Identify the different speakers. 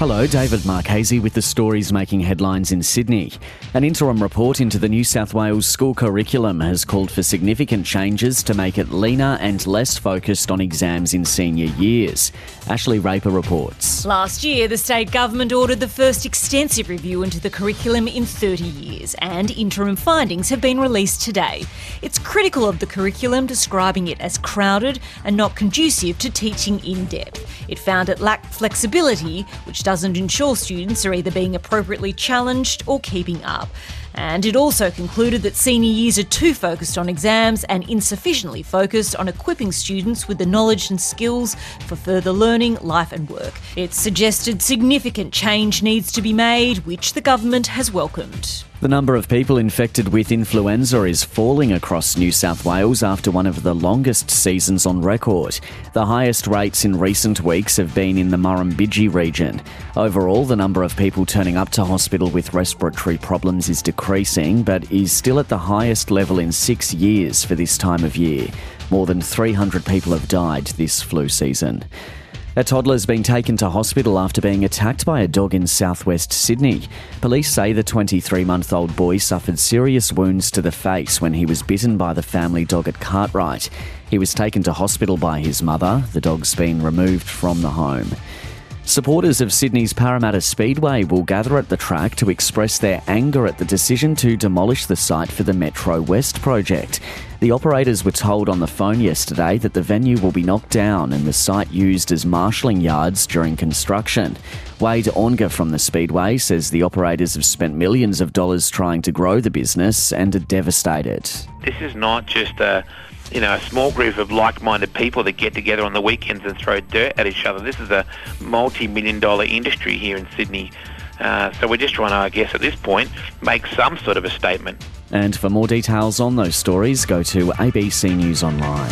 Speaker 1: Hello, David Marchese with the stories making headlines in Sydney. An interim report into the New South Wales school curriculum has called for significant changes to make it leaner and less focused on exams in senior years. Ashleigh Raper reports.
Speaker 2: Last year, the state government ordered the first extensive review into the curriculum in 30 years, and interim findings have been released today. It's critical of the curriculum, describing it as crowded and not conducive to teaching in depth. It found it lacked flexibility, which doesn't ensure students are either being appropriately challenged or keeping up. And it also concluded that senior years are too focused on exams and insufficiently focused on equipping students with the knowledge and skills for further learning, life and work. It suggested significant change needs to be made, which the government has welcomed.
Speaker 1: The number of people infected with influenza is falling across New South Wales after one of the longest seasons on record. The highest rates in recent weeks have been in the Murrumbidgee region. Overall, the number of people turning up to hospital with respiratory problems is decreasing, but is still at the highest level in six years for this time of year. More than 300 people have died this flu season. A toddler's been taken to hospital after being attacked by a dog in southwest Sydney. Police say the 23 month old boy suffered serious wounds to the face when he was bitten by the family dog at Cartwright. He was taken to hospital by his mother. The dog's been removed from the home. Supporters of Sydney's Parramatta Speedway will gather at the track to express their anger at the decision to demolish the site for the Metro West project. The operators were told on the phone yesterday that the venue will be knocked down and the site used as marshalling yards during construction. Wade Onga from the Speedway says the operators have spent millions of dollars trying to grow the business and are devastated.
Speaker 3: This is not just a you know, a small group of like-minded people that get together on the weekends and throw dirt at each other. This is a multi-million dollar industry here in Sydney. Uh, so we're just trying to, I guess, at this point, make some sort of a statement.
Speaker 1: And for more details on those stories, go to ABC News Online.